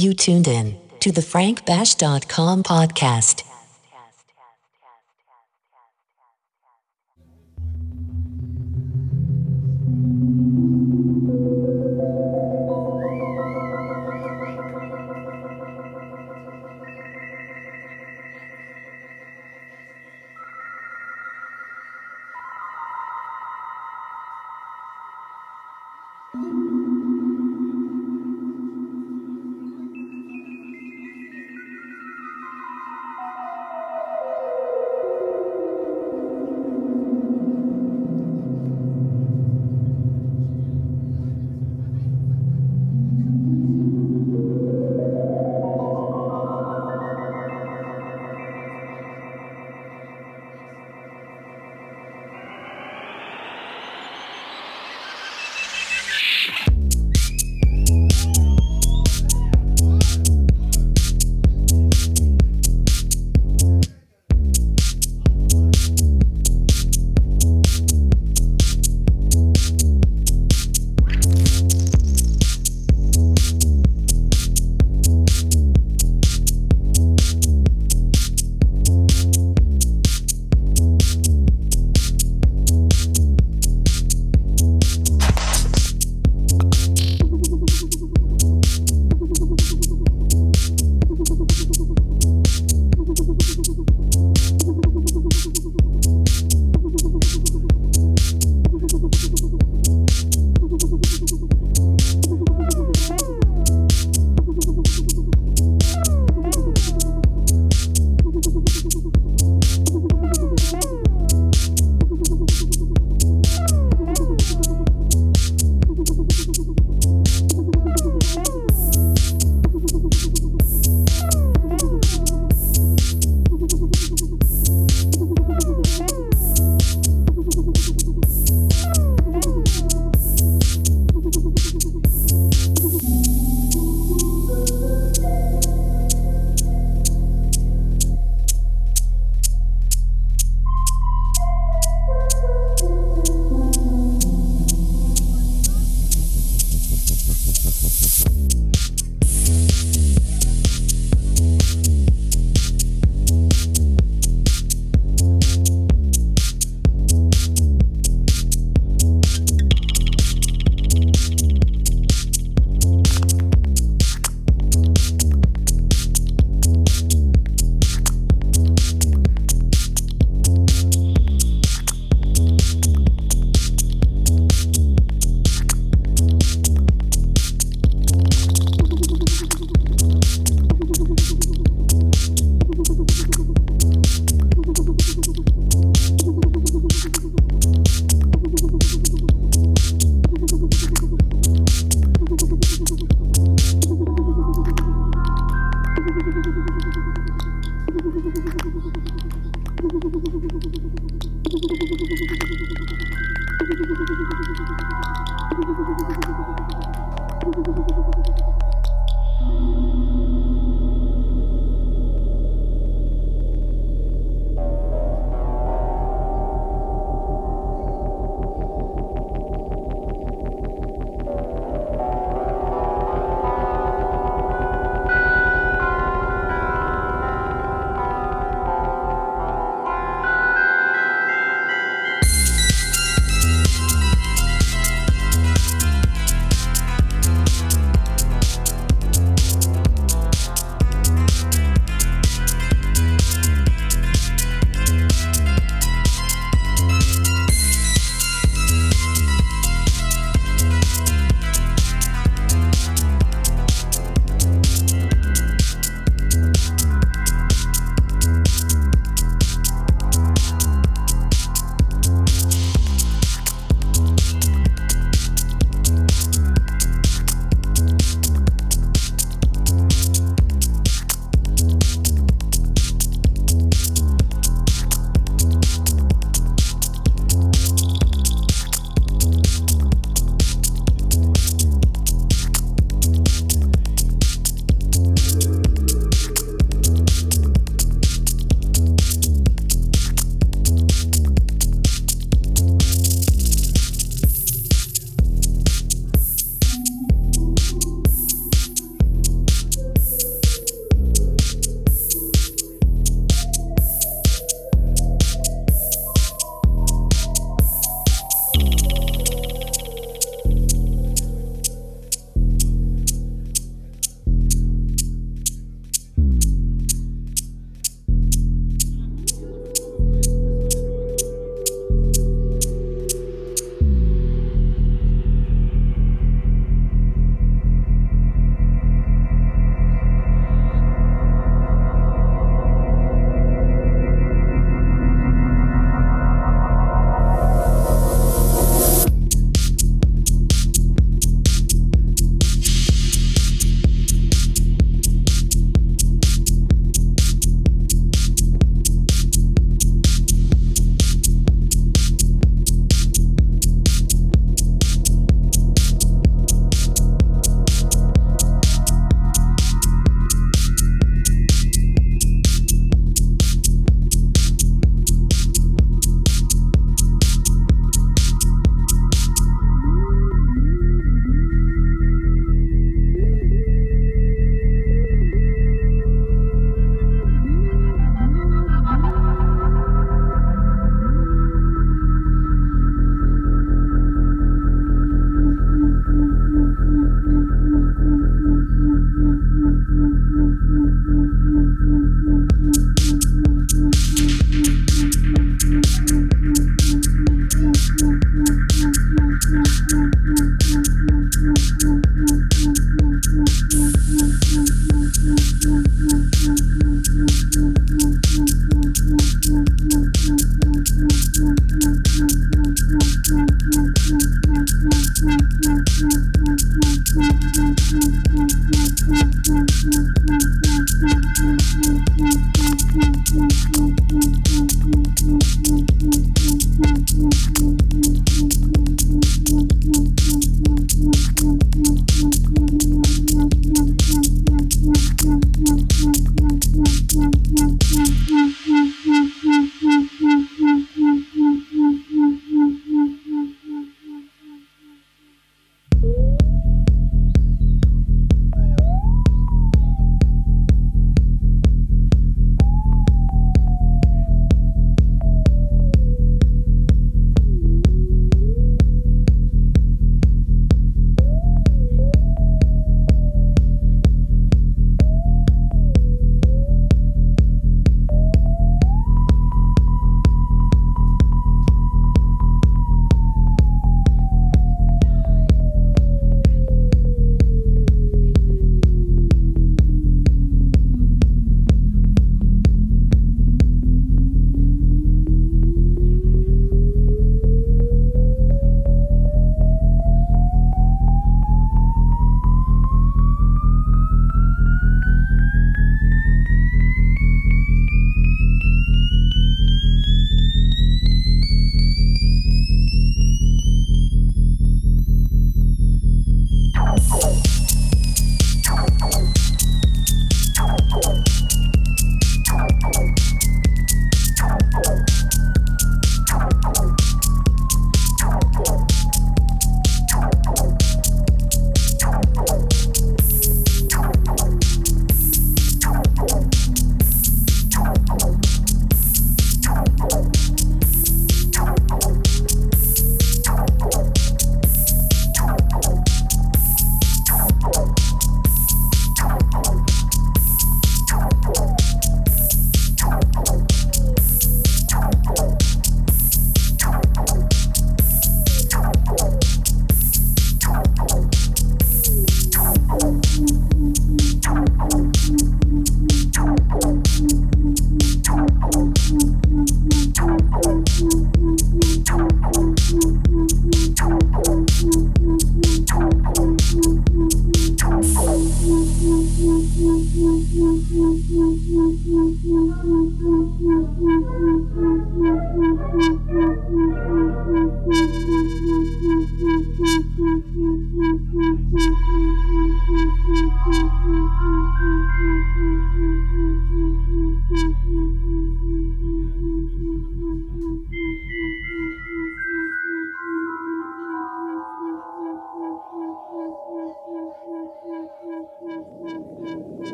You tuned in to the frankbash.com podcast.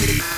Hey.